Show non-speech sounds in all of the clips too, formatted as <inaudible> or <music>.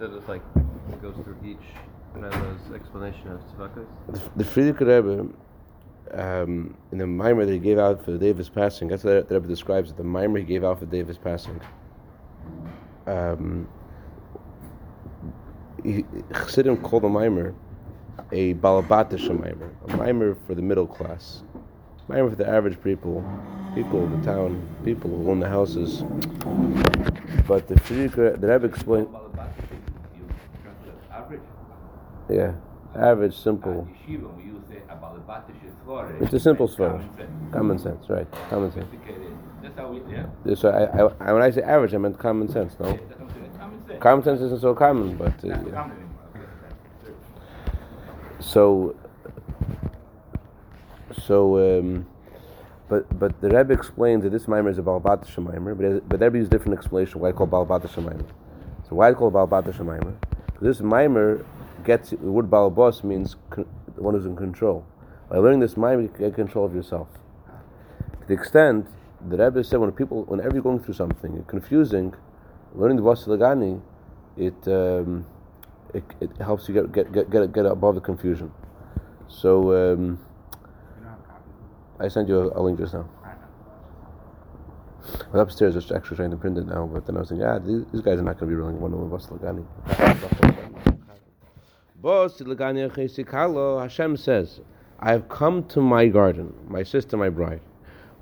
That it's like goes through each Rebbe's explanation of tzedakah. The, the Frierdiker Rebbe, um, in the mimer that he gave out for the day of his passing, that's what the Rebbe describes it, the mimer he gave out for the day of his passing. Um, Chassidim called the mimer a balabatish mimer, a mimer for the middle class, mimer for the average people, people of the town, people who own the houses. But the the Rebbe explained, average. Yeah, average, simple. Yeshiva, we use the abalabatish svara. It's a simple svara. Common sense. Common sense, right? Common sense. That's how we, yeah. So I, I, when I say average, I meant common sense. No, Yeah, that's what I'm saying. Common sense. common sense isn't so common, but uh, yeah. common anymore. Okay, that's- so so. Um, but but the Rebbe explains that this mimer is a balbat shemaimer, but but the Rebbe uses different explanation why it's called balbat shemaimer. So why it's called balbat shemaimer? Because this mimer gets the word balbos means the one who's in control. By learning this mind, you get control of yourself. To the extent the Rebbe said when people whenever you're going through something confusing, learning the Vasilagani, it, um, it it helps you get get get get, above the confusion. So um, I sent you a, a link just now. I was upstairs, just actually trying to print it now, but then I was thinking, yeah, these, these guys are not going to be to learn Vasilagani. Vasilagani Chesikalo, Hashem says, I have come to my garden, my sister, my bride.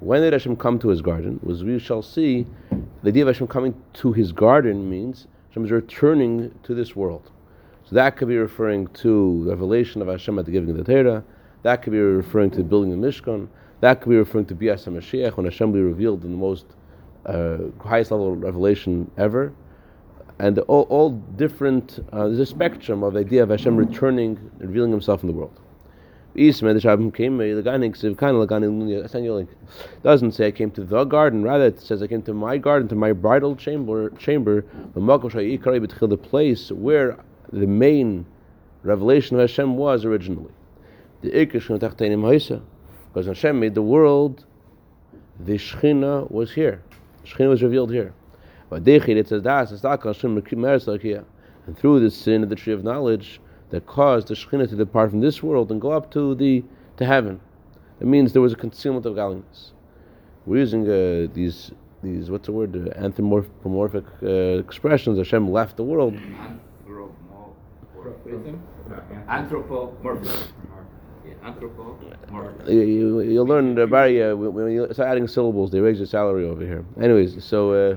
When did Hashem come to his garden? Was we shall see the idea of Hashem coming to his garden means Hashem is returning to this world. So that could be referring to the revelation of Hashem at the giving of the Torah. That could be referring to building the Mishkan. That could be referring to Bias HaMashiach, when Hashem will be revealed in the most uh, highest level of revelation ever. And all, all different, uh, there's a spectrum of the idea of Hashem returning revealing Himself in the world. Doesn't say I came to the garden, rather it says I came to my garden, to my bridal chamber, chamber, the place where the main revelation of Hashem was originally. The because Hashem made the world, the Shechina was here. Shechina was revealed here. But it says that and through the sin of the tree of knowledge that caused the Shechina to depart from this world and go up to the to heaven. It means there was a concealment of godliness. We're using uh, these these what's the word uh, anthropomorphic uh, expressions. Hashem left the world. Anthropomorphism? Anthropomorphism. You, you, you'll learn uh, Barry uh, when when you start adding syllables, they raise your salary over here. Anyways, so uh,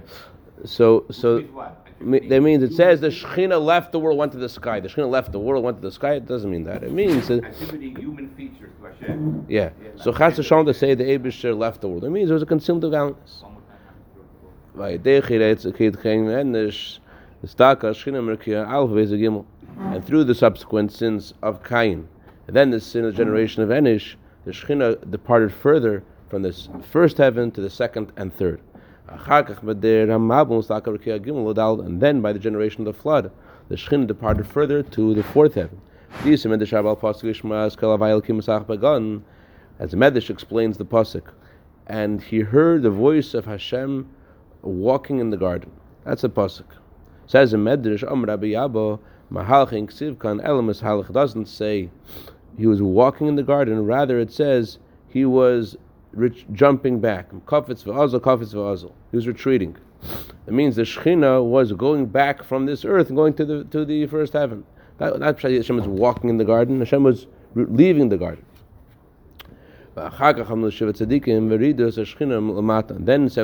so so. Means what? Me- That means it says the Shekhinah left the world, went to the sky. The Shekhinah left the world, went to the sky. It doesn't mean that. It means, that, Activity, human features Hashem. yeah. So Chas Hashem to say the Abishter left the world. It means there was a concealment of godliness. One more time. Weil der Chiretz geht kein Mensch, the Staka Shekhinah Merkia Alf Veze Gimel. And through the subsequent sins of Cain, and then the sin of the generation of Enosh, the Shekhinah departed further from this first heaven to the second and third. And then by the generation of the flood, the Shekhinah departed further to the fourth heaven. As the Medish explains the Pasuk, and he heard the voice of Hashem walking in the garden. That's the Pasuk. Says in Medrash, Am Rabbi Yabo, Mahalchin Ksivkan Elamus Halach doesn't say he was walking in the garden, rather it says he was rich, jumping back. Kafetz v'azel, kafetz v'azel. He was retreating. It means the Shekhinah was going back from this earth and going to the, to the first heaven. Not, that Hashem was walking in the garden, Hashem was leaving the garden. Then seven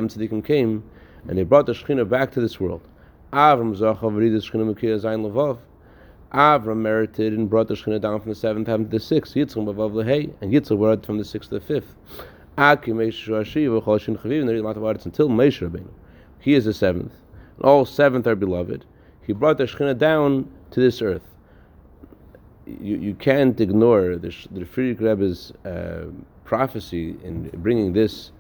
tzaddikim came, and they brought the Shekhinah back to this world. Avram zachav v'ridas Shekhinah mekiyah zayin levav. Avram merited and brought the Shekhinah down from the seventh heaven to the sixth. Yitzchak levav lehei, and Yitzchak brought it from the sixth to the fifth. Aki Meish Rashi v'chol shin chaviv and the Mat until Moshe Rabbeinu. He is the seventh. And all seventh are beloved. He brought the Shekhinah down to this earth. You, you can't ignore the, the Frierdiker Rebbe's uh, prophecy in bringing this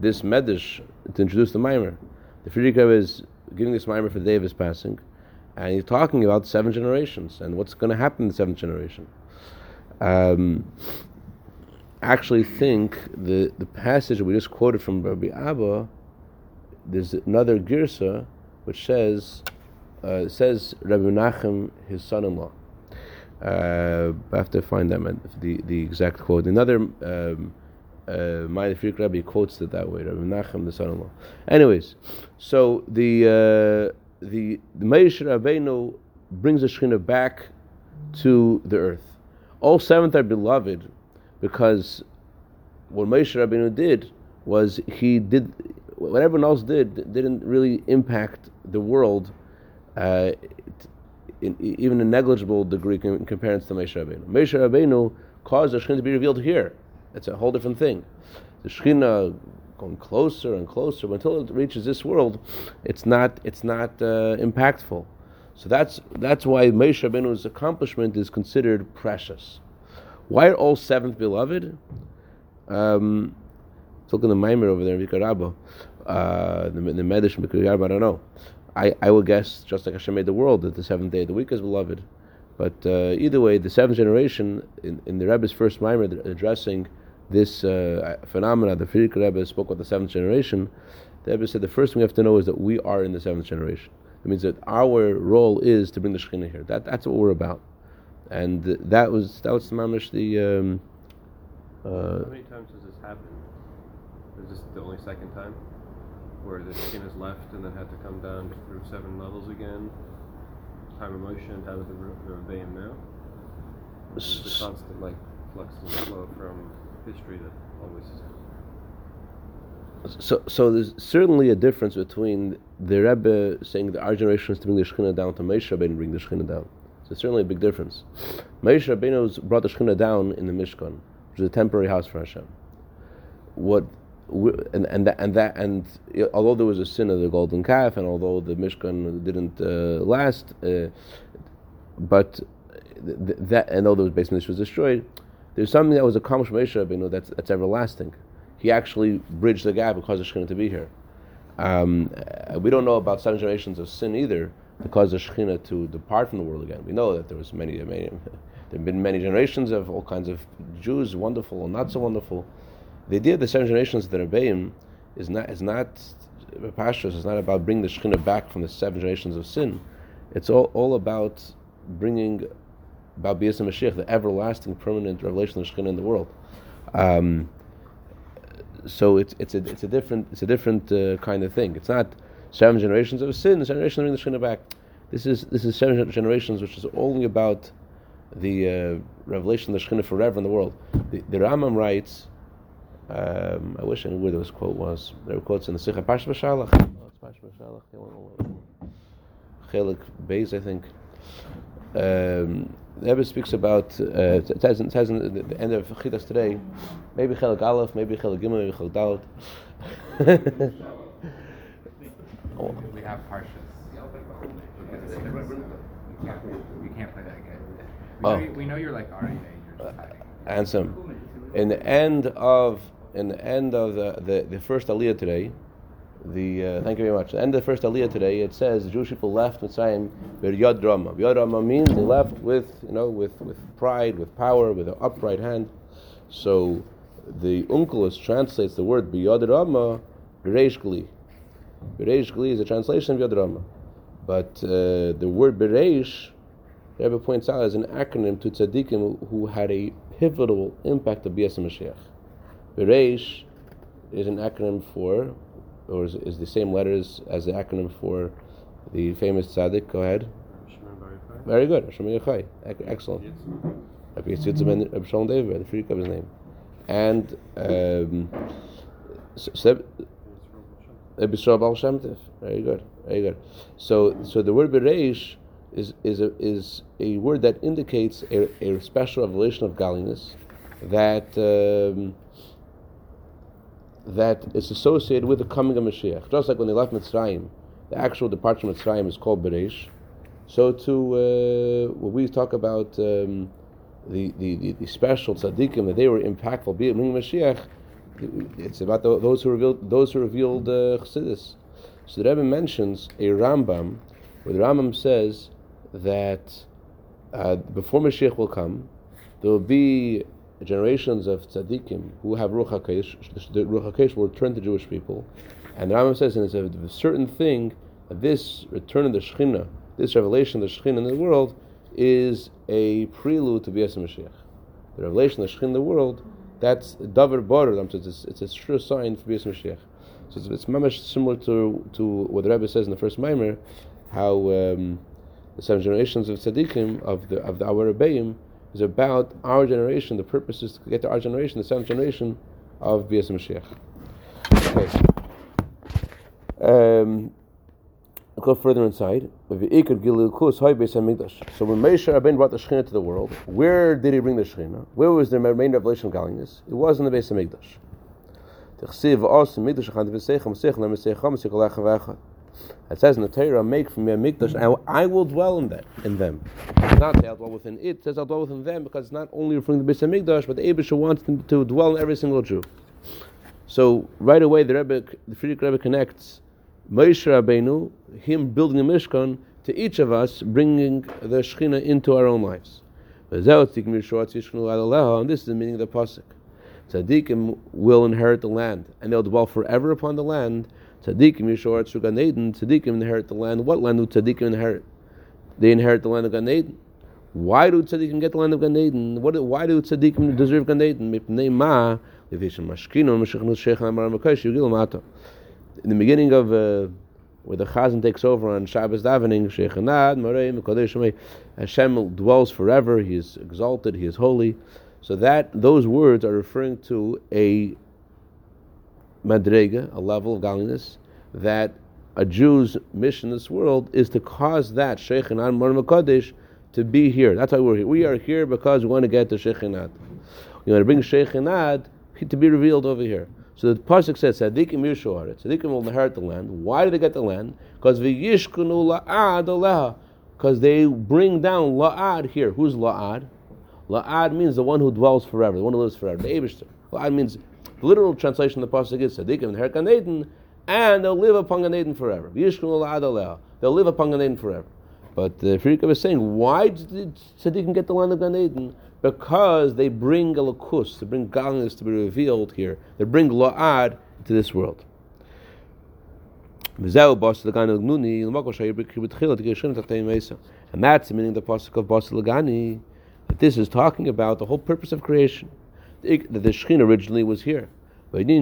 this medrash to introduce the mimer. The Frierdiker Rebbe is giving this mimer for the day of his passing, and he's talking about seven generations and what's going to happen in the seventh generation. Um, actually think the, the passage that we just quoted from Rabbi Abba, there's another girsa which says uh, says Rabbi Menachem, his son-in-law. Uh, I have to find that the the exact quote. Another um, uh, Rabbi quotes it that way. Rabbi Menachem, the son-in-law. Anyways, so the uh, the the Moshe Rabbeinu brings the Shekhinah back to the earth. All seventh are beloved because what Moshe Rabbeinu did was he did what everyone else did didn't really impact the world, uh, in, even a negligible degree in comparison to Moshe Rabbeinu. Moshe Rabbeinu caused the Shekhinah to be revealed here. It's a whole different thing. The Shekhinah going closer and closer until it reaches this world, it's not it's not uh, impactful. So that's that's why Moshe Rabbeinu's accomplishment is considered precious. Why are all seventh beloved? Um, look in the Maimer over there in Vayikra Rabba, uh, the, the Medish in I don't know. I, I would guess, just like Hashem made the world, that the seventh day of the week is beloved. But uh, either way, the seventh generation, in, in the Rebbe's first Maimer addressing this uh, phenomena, the Frierdiker Rebbe spoke about the seventh generation. The Rebbe said the first thing we have to know is that we are in the seventh generation. It means that our role is to bring the Shekhinah here. That, that's what we're about. And that was that was mamish the. Um, How uh, many times has this happened? Is this the only second time? Where the skin is left and then had to come down through seven levels again? Time of motion, how is the Rebbeim now? Is the constant like flux and flow from history that always so, so there's certainly a difference between the Rebbe saying that our generation is to bring the Shekhinah down to Moshe to bring the Shekhinah down. So certainly a big difference. Moshe Rabbeinu's brought the Shekhinah down in the Mishkan, which is a temporary house for Hashem. What and and that, and that and although there was a sin of the golden calf, and although the Mishkan didn't uh, last, uh, but th- th- that and although the base Mishkan was destroyed, there's something that was accomplished by Moshe Rabbeinu that's that's everlasting. He actually bridged the gap and caused the Shekhinah to be here. Um, we don't know about seven generations of sin either to cause the Shekhinah to depart from the world again. We know that there was many, many there have been many generations of all kinds of Jews, wonderful and not so wonderful. The idea of the seven generations of the Rebbeim is not is not pastures. It's not about bringing the Shekhinah back from the seven generations of sin. It's all, all about bringing about Bias Mashiach, the everlasting, permanent revelation of Shekhinah in the world. Um, so it's it's a it's a different it's a different uh, kind of thing. It's not seven generations of sin. The generation bring the Shekhinah back. This is this is seven generations, which is only about the uh, revelation of the Shekhinah forever in the world. The, the Rambam writes. Um, I wish I knew where this quote was. There were quotes in the Sikha Pash B'Shalach. Oh, it's. Chelik Beis, I think. Um, the Rebbe speaks about, uh, it says, in the, end of Chitas today, maybe Chelik Aleph, maybe Chelik Gimel, maybe Chelik Dalet. <laughs> We have parshas. You can't, you can't play that again. We, Oh. know, you, we know you're like RNA. You're just hiding. Ansem. In the end of in the end of the, the, the first Aliyah today, the uh, thank you very much. The end of the first Aliyah today, it says the Jewish people left Mitzrayim with Yad Rama. Yad Rama means they left with you know with, with pride, with power, with an upright hand. So the Onkelos translates the word Biyad Rama Bereish Gli. Bereish Gli is a translation of Yad Rama, but uh, the word Bereish, Rebbe points out, is an acronym to tzaddikim who had a pivotal impact of Bias Mashiach. Bereish is an acronym for, or is, is the same letters as the acronym for the famous tzaddik. Go ahead. Yochai? Very good. Hashem Yechai. Excellent. Rabbi Yitzhak ben Rabbi Shalom David, the freak of his name. And um, so, so, Baal Shem. Very good, very good. So, so the word bereish is is a, is a word that indicates a, a special revelation of godliness that um, that is associated with the coming of Mashiach. Just like when they left Mitzrayim, the actual departure of Mitzrayim is called bereish. So to uh, when we talk about um, the, the, the, the special tzaddikim that they were impactful, being Mashiach, it's about the, those who revealed those who revealed uh, Chassidus. So the Rebbe mentions a Rambam, where the Rambam says that uh, before Mashiach will come, there will be generations of tzaddikim who have Ruach HaKodesh. The Ruach HaKodesh will return to Jewish people, and the Rambam says, and it's a, certain thing that this return of the Shekhinah this revelation, of the Shekhinah in the world, is a prelude to Bias Mashiach. The revelation of the Shekhinah in the world, that's Davar Barer, it's, it's a true sign for Bias Mashiach. So it's, it's similar to, to what the Rebbe says in the first Maimer, how um, the seven generations of tzaddikim of the of the our Rebbeim is about our generation. The purpose is to get to our generation, the seventh generation of Bias Mashiach. Okay. Um, go further inside. So when Moshe Rabbeinu brought the Shekhinah to the world, where did he bring the Shekhinah? Where was the main revelation of godliness? It was in the Beis Hamikdash. It says in the Torah, "Make from me a mikdash, and I will dwell in them." In them, it's not I'll dwell within it. It says I'll dwell within them because it's not only referring to the Beis Hamikdash, but the Eibush wants them to dwell in every single Jew. So right away, the Rebbe, the Frierdiker Rebbe connects Moshe Rabbeinu, him building a Mishkan, to each of us, bringing the Shechina into our own lives. And this is the meaning of the pasuk. Tzaddikim will inherit the land, and they'll dwell forever upon the land. Tzaddikim Yishorat Gan Eden. Tzaddikim inherit the land. What land do tzaddikim inherit? They inherit the land of Gan Eden. Why do tzaddikim get the land of Gan Eden? What, why do tzaddikim deserve Gan Eden? In the beginning of uh, where the Chazan takes over on Shabbos davening, Hashem dwells forever. He is exalted. He is holy. So that those words are referring to a madrega, a level of godliness that a Jew's mission in this world is to cause that Shechinat Mar Makadesh to be here. That's why we're here. We are here because we want to get to Shechinat. We want to bring Shechinat to be revealed over here. So the pasuk says, "Tzadikim yishuaret." Tzadikim will inherit the land. Why do they get the land? Because v'yishkunu la'ad aleha. Because they bring down la'ad here. Who's la'ad? La'ad means the one who dwells forever, the one who lives forever. The Eibushter. La'ad means the literal translation of the pasuk is Tzadikim inherit Gan Eden, and they'll live upon Gan Eden forever. V'yishkunu la'ad aleha. They'll live upon Gan Eden forever. But the Frierdiker was saying, why did Tzadikim get the land of Gan Eden? because they bring a they bring godliness to be revealed here. They bring la'ad to this world. And that's the meaning of the pasuk of Bas Lagani, that this is talking about the whole purpose of creation. That the Shekhin originally was here. What's the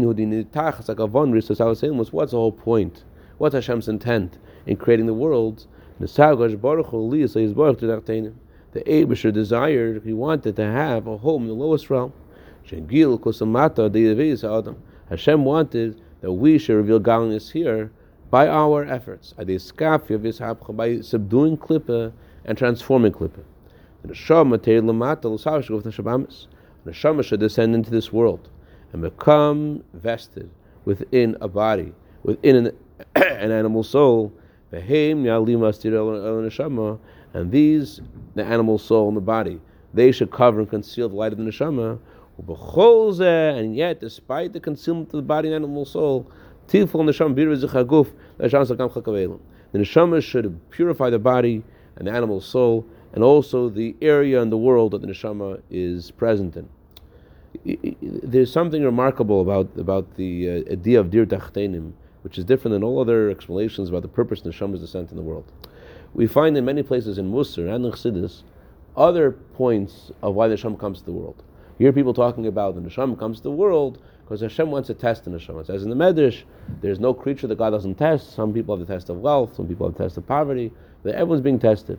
whole point? What's Hashem's intent in creating the world? The Abisher desired, he wanted to have a home in the lowest realm. Hashem wanted that we should reveal godliness here by our efforts, by subduing Klippa and transforming Klippa. The Neshama should descend into this world and become vested within a body, within an, <coughs> an animal soul and these, the animal soul and the body, they should cover and conceal the light of the neshama. And yet, despite the concealment of the body and animal soul, the neshama should purify the body and the animal soul, and also the area in the world that the neshama is present in. There's something remarkable about about the uh, idea of dir tachtenim, which is different than all other explanations about the purpose of neshama's descent in the world we find in many places in Musar and in Chassidus other points of why the Neshama comes to the world. You hear people talking about the Neshama comes to the world because Hashem wants to test in the Neshama. It says in the Medrash, there's no creature that God doesn't test. Some people have the test of wealth, some people have the test of poverty. But everyone's being tested.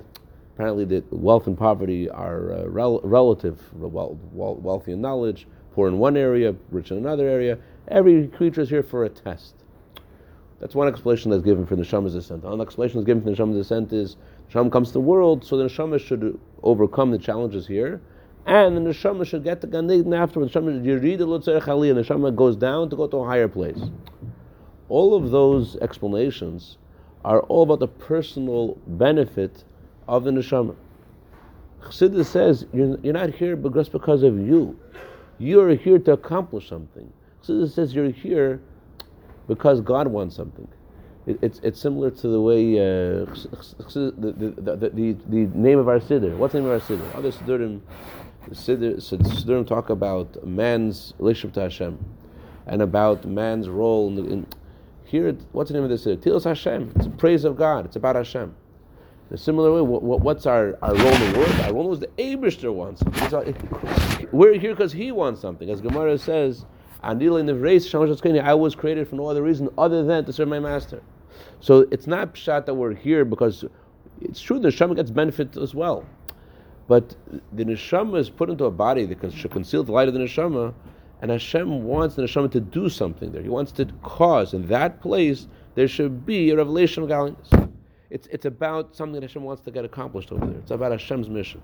Apparently, the wealth and poverty are uh, rel- relative, well, wealthy in knowledge, poor in one area, rich in another area. Every creature is here for a test. That's one explanation that's given for the Neshama's descent. Another explanation that's given for the Neshama's descent is Neshama comes to the world, so the Neshama should overcome the challenges here, and the Neshama should get afterwards. The Lutzar Chaliyah, the neshama goes down to go to a higher place. All of those explanations are all about the personal benefit of the Neshama. Chassidus says, you're, you're not here just because of you. You're here to accomplish something. Chassidus says you're here because God wants something. It, it's, it's similar to the way uh, the, the, the, the, name of our siddur. What's the name of our siddur? Other siddurim, siddur, siddurim talk about man's relationship to Hashem and about man's role in, in here. What's the name of this? siddur? Tehillas Hashem. It's praise of God. It's about Hashem. In a similar way, what, what, what's our, our role in the world? Our role is the Abishter wants something. We're here because he wants something. As Gemara says, I was created for no other reason other than to serve my master. So it's not pshat that we're here because it's true the neshama gets benefit as well. But the neshama is put into a body that should conceal the light of the neshama, and Hashem wants the neshama to do something there. He wants to cause in that place there should be a revelation of godliness. It's, it's about something that Hashem wants to get accomplished over there. It's about Hashem's mission.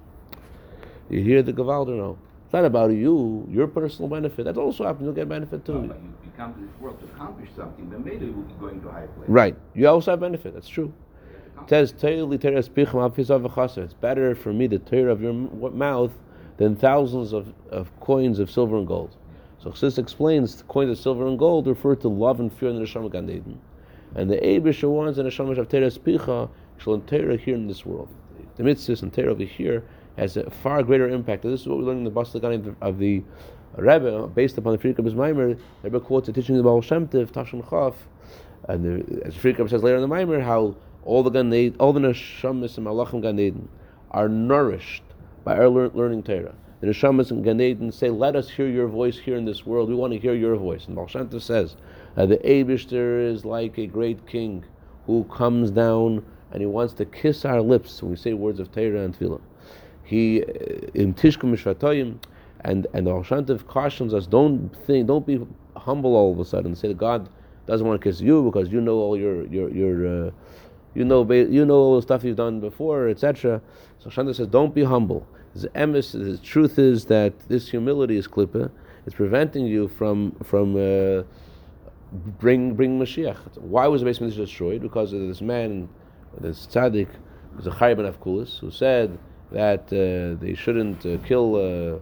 You hear the Gavalder now. It's not about you, your personal benefit. That's also happening. You'll get benefit too. No, but you, come to this world to accomplish something, then maybe you will be going to a higher place. Right. You also have benefit. That's true. It says, It's better for me the tear of your mouth than thousands of, of coins of silver and gold. So Chassidus explains the coins of silver and gold refer to love and fear in the Neshama Gan Eden. And the Abisha wants in the Neshama of Teres Picha shall Torah here in this world. The mitzvahs and Torah over here has a far greater impact. And this is what we learn in the Basel of the Rebbe, based upon the Frierdiker Maimer. The Rebbe quotes a teaching of the Baal Shem Tashin Chaf, and the, as Frierdiker says later in the Maimer, how all the Gan Eden, all the Neshamas and Malachim Gan Eden are nourished by our learning Torah. The Neshamas and Gan Eden say, "Let us hear your voice here in this world. We want to hear your voice." And Baal Shem says, uh, "The Abishter is like a great king who comes down and he wants to kiss our lips when we say words of Torah and Tefillah." He uh, in Tishkum Mishvatoyim, and and the Baal cautions us: don't think, don't be humble all of a sudden. Say that God doesn't want to kiss you because you know all your your your. Uh, you know, you know all the stuff you've done before, etc. So Shanda says, don't be humble. The emes, the truth is that this humility is klippa. It's preventing you from from uh, bring bring Mashiach. Why was the basement destroyed? Because of this man, this tzaddik, was a Chayim of Kulis, who said that uh, they shouldn't uh, kill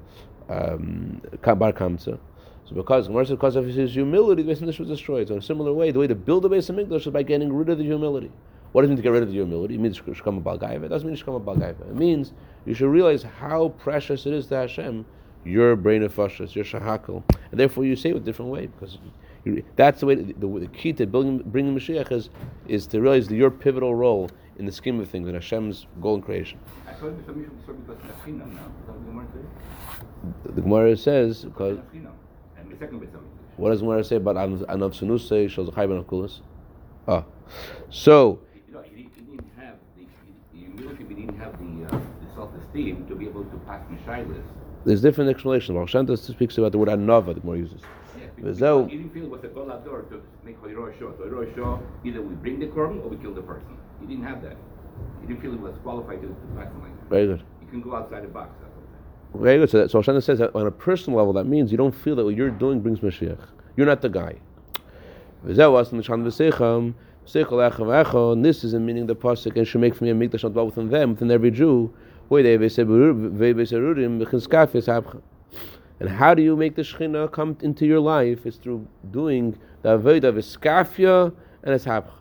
uh, um, Bar Kamsa. So because because of his humility, the Beis was destroyed. So in a similar way, the way to build the Beis Hamikdash is by getting rid of the humility. What does it mean to get rid of the humility? It means Shkama Balgaiva. It doesn't mean Shkama Balgaiva. It means you should realize how precious it is to Hashem, your brain of fashas, your shahakal. And therefore you say it a different way because you, that's the way, the, the, key to building, bringing Mashiach is, is to realize your pivotal role in the scheme of things, in Hashem's goal and creation. The Gemara says because. What does the Gemara say about Anav Sunuse shows a Chayban of Ah, so. You know, he, didn't have the, the humility, didn't have the, self-esteem to be able to pass Mishailis. There's different explanations. Baal Shem speaks about the word Anava, the Gemara uses. Yeah, because he didn't feel it was a goal to make Hoyro So Hoyro either we bring the korban or we kill the person. He didn't have that. He didn't feel he was qualified to, to something like that. Very good. You can go outside the box. Very good. So, that, so Hashem says that on a personal level, that means you don't feel that what you're doing brings Mashiach. You're not the guy. And this is a meaning the pasuk and should make for me a mikdash not dwell within them, within every Jew. And how do you make the Shekhinah come into your life? It's through doing the avodah of iskafia and ishapcha.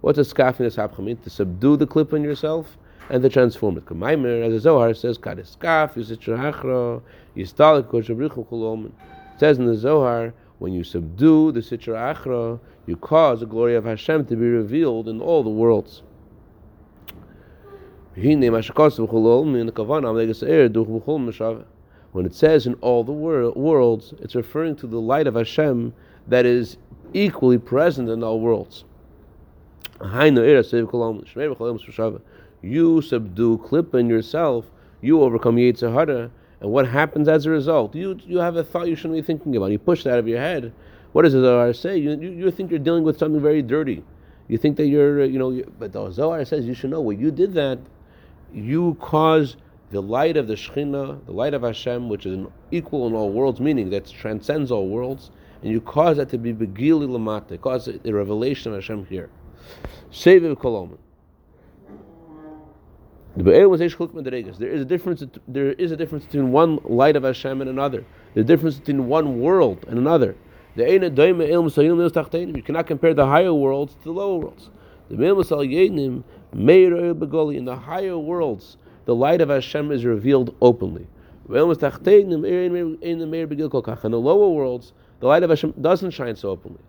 What's iskafia and ishapcha mean? To subdue the clip on yourself and to transform it. Kamaimer, as the Zohar says, Kadiskaf, Yisitrachra, Yistalik, Koshabrichu Kulom. It says in the Zohar, when you subdue the Sitra Achra, you cause the glory of Hashem to be revealed in all the worlds. When it says in all the wor- worlds, it's referring to the light of Hashem that is equally present in all worlds. You subdue klippa in yourself, you overcome Yetzirah, and what happens as a result? You you have a thought you shouldn't be thinking about. You push that out of your head. What does the Zohar say? You, you, you think you're dealing with something very dirty. You think that you're, you know, you, but the Zohar says you should know when you did that, you cause the light of the Shekhinah, the light of Hashem, which is an equal in all worlds, meaning that transcends all worlds, and you cause that to be begili lamata, cause the revelation of Hashem here. Save kolomen. There is a difference. There is a difference between one light of Hashem and another. The difference between one world and another. You cannot compare the higher worlds to the lower worlds. In the higher worlds, the light of Hashem is revealed openly. In the lower worlds, the light of Hashem doesn't shine so openly.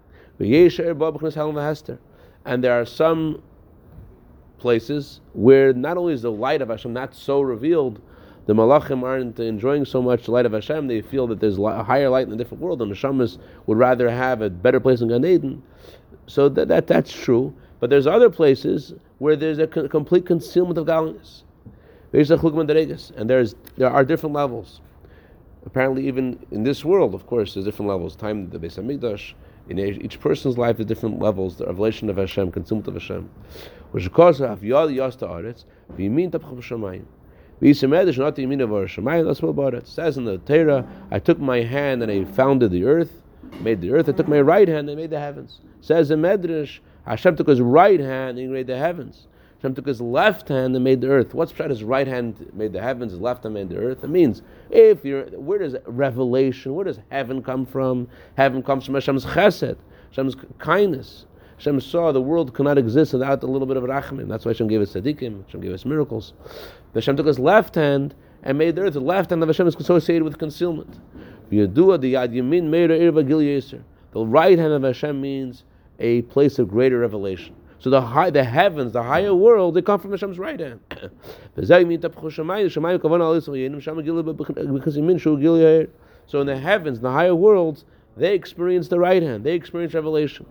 And there are some places where not only is the light of Hashem not so revealed, the malachim aren't enjoying so much the light of Hashem. They feel that there's a higher light in a different world, and the neshamas would rather have a better place in Gan Eden. So that, that that's true. But there's other places where there's a co- complete concealment of godliness. There's a chugman and there's there are different levels. Apparently, even in this world, of course, there's different levels. Time the Beis Hamikdash, in each person's life, there's different levels. The revelation of Hashem, consumed of Hashem. Which causes of yad yasta aretz, v'yimin tapach b'shamayim. V'yisemedish not yimin of shamayim, that's what about it. Says in the Torah, I took my hand and I founded the earth, made the earth. I took my right hand and made the heavens. Says in Medrash, Hashem took his right hand and made the heavens. Hashem took his left hand and made the earth. What's pshat? His right hand made the heavens, his left hand made the earth. It means if you're, where does revelation, where does heaven come from? Heaven comes from Hashem's chesed, Hashem's kindness. Hashem saw the world could not exist without a little bit of rachamim. That's why Hashem gave us tzaddikim. Hashem gave us miracles. Hashem took his left hand and made the earth. The left hand of Hashem is associated with concealment. The right hand of Hashem means a place of greater revelation. So the high, the heavens, the higher world, they come from Hashem's right hand. <coughs> so in the heavens, in the higher worlds, they experience the right hand. They experience revelation.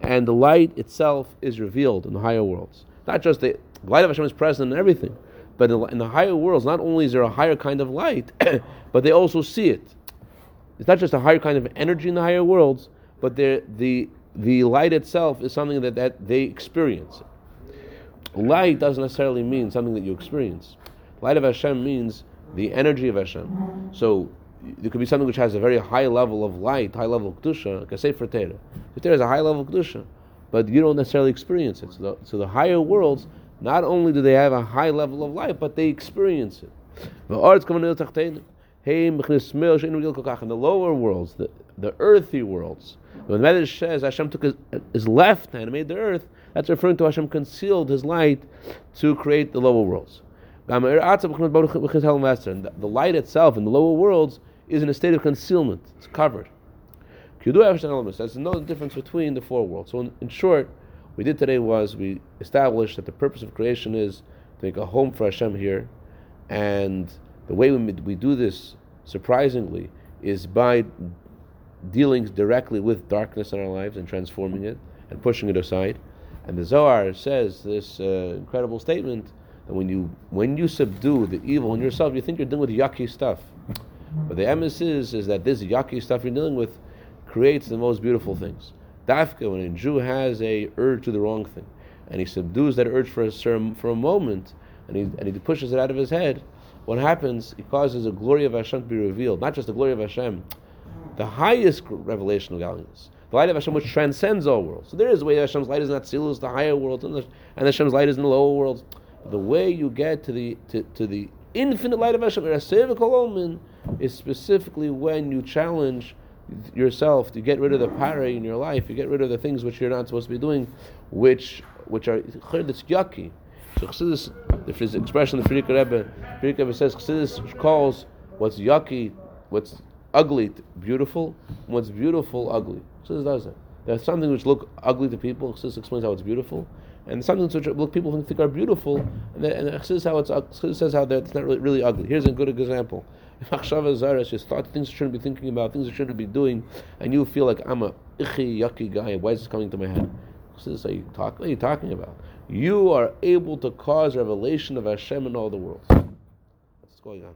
And the light itself is revealed in the higher worlds. Not just the, light of Hashem is present in everything, but in, in the higher worlds, not only is there a higher kind of light, <coughs> but they also see it. It's not just a higher kind of energy in the higher worlds, but the the light itself is something that, that they experience. Light doesn't necessarily mean something that you experience. Light of Hashem means the energy of Hashem. So there could be something which has a very high level of light, high level of kedusha, like a sefer Torah. The Torah is a high level of kedusha, but you don't necessarily experience it. So the, so the higher worlds, not only do they have a high level of light, but they experience it. The arts the in the lower worlds, the, the earthy worlds. When the Medrash says Hashem took his, his, left hand and made the earth, that's referring to Hashem concealed his light to create the lower worlds. The, light itself in the lower worlds is in a state of concealment. It's covered. There's no difference between the four worlds. So in, in short, what we did today was we established that the purpose of creation is to make a home for Hashem here, and the way we, we do this, surprisingly, is by dealing directly with darkness in our lives and transforming it and pushing it aside. And the Zohar says this uh, incredible statement that when you when you subdue the evil in yourself, you think you're dealing with yucky stuff. But the emes is, is that this yucky stuff you're dealing with creates the most beautiful things. Dafka, when a Jew has a urge to the wrong thing, and he subdues that urge for a, for a moment, and he, and he pushes it out of his head, what happens? it causes the glory of Hashem to be revealed. Not just the glory of Hashem, the highest revelation of godliness. The light of Hashem which transcends all worlds. So there is a way that Hashem's light is not silus, the higher worlds, and, the, and Hashem's light is in the lower worlds. The way you get to the to, to the infinite light of Hashem, is specifically when you challenge yourself to get rid of the pare in your life, you get rid of the things which you're not supposed to be doing, which which are that's yucky. So the expression the Frierdiker Rebbe, Frierdiker Rebbe says Chassidus calls what's yucky, what's ugly beautiful, what's beautiful ugly. Chassidus does that. There's something which look ugly to people. Chassidus explains how it's beautiful, and something which look people think are beautiful, and, and Chassidus how it's Chassidus says how it's not really, really ugly. Here's a good example. If Achshava Zaras just thought things you shouldn't be thinking about, things you shouldn't be doing, and you feel like I'm a ichi yucky guy, why is this coming to my head? Chassidus, are you talk, what are you talking about? You are able to cause revelation of Hashem in all the world. What's going on?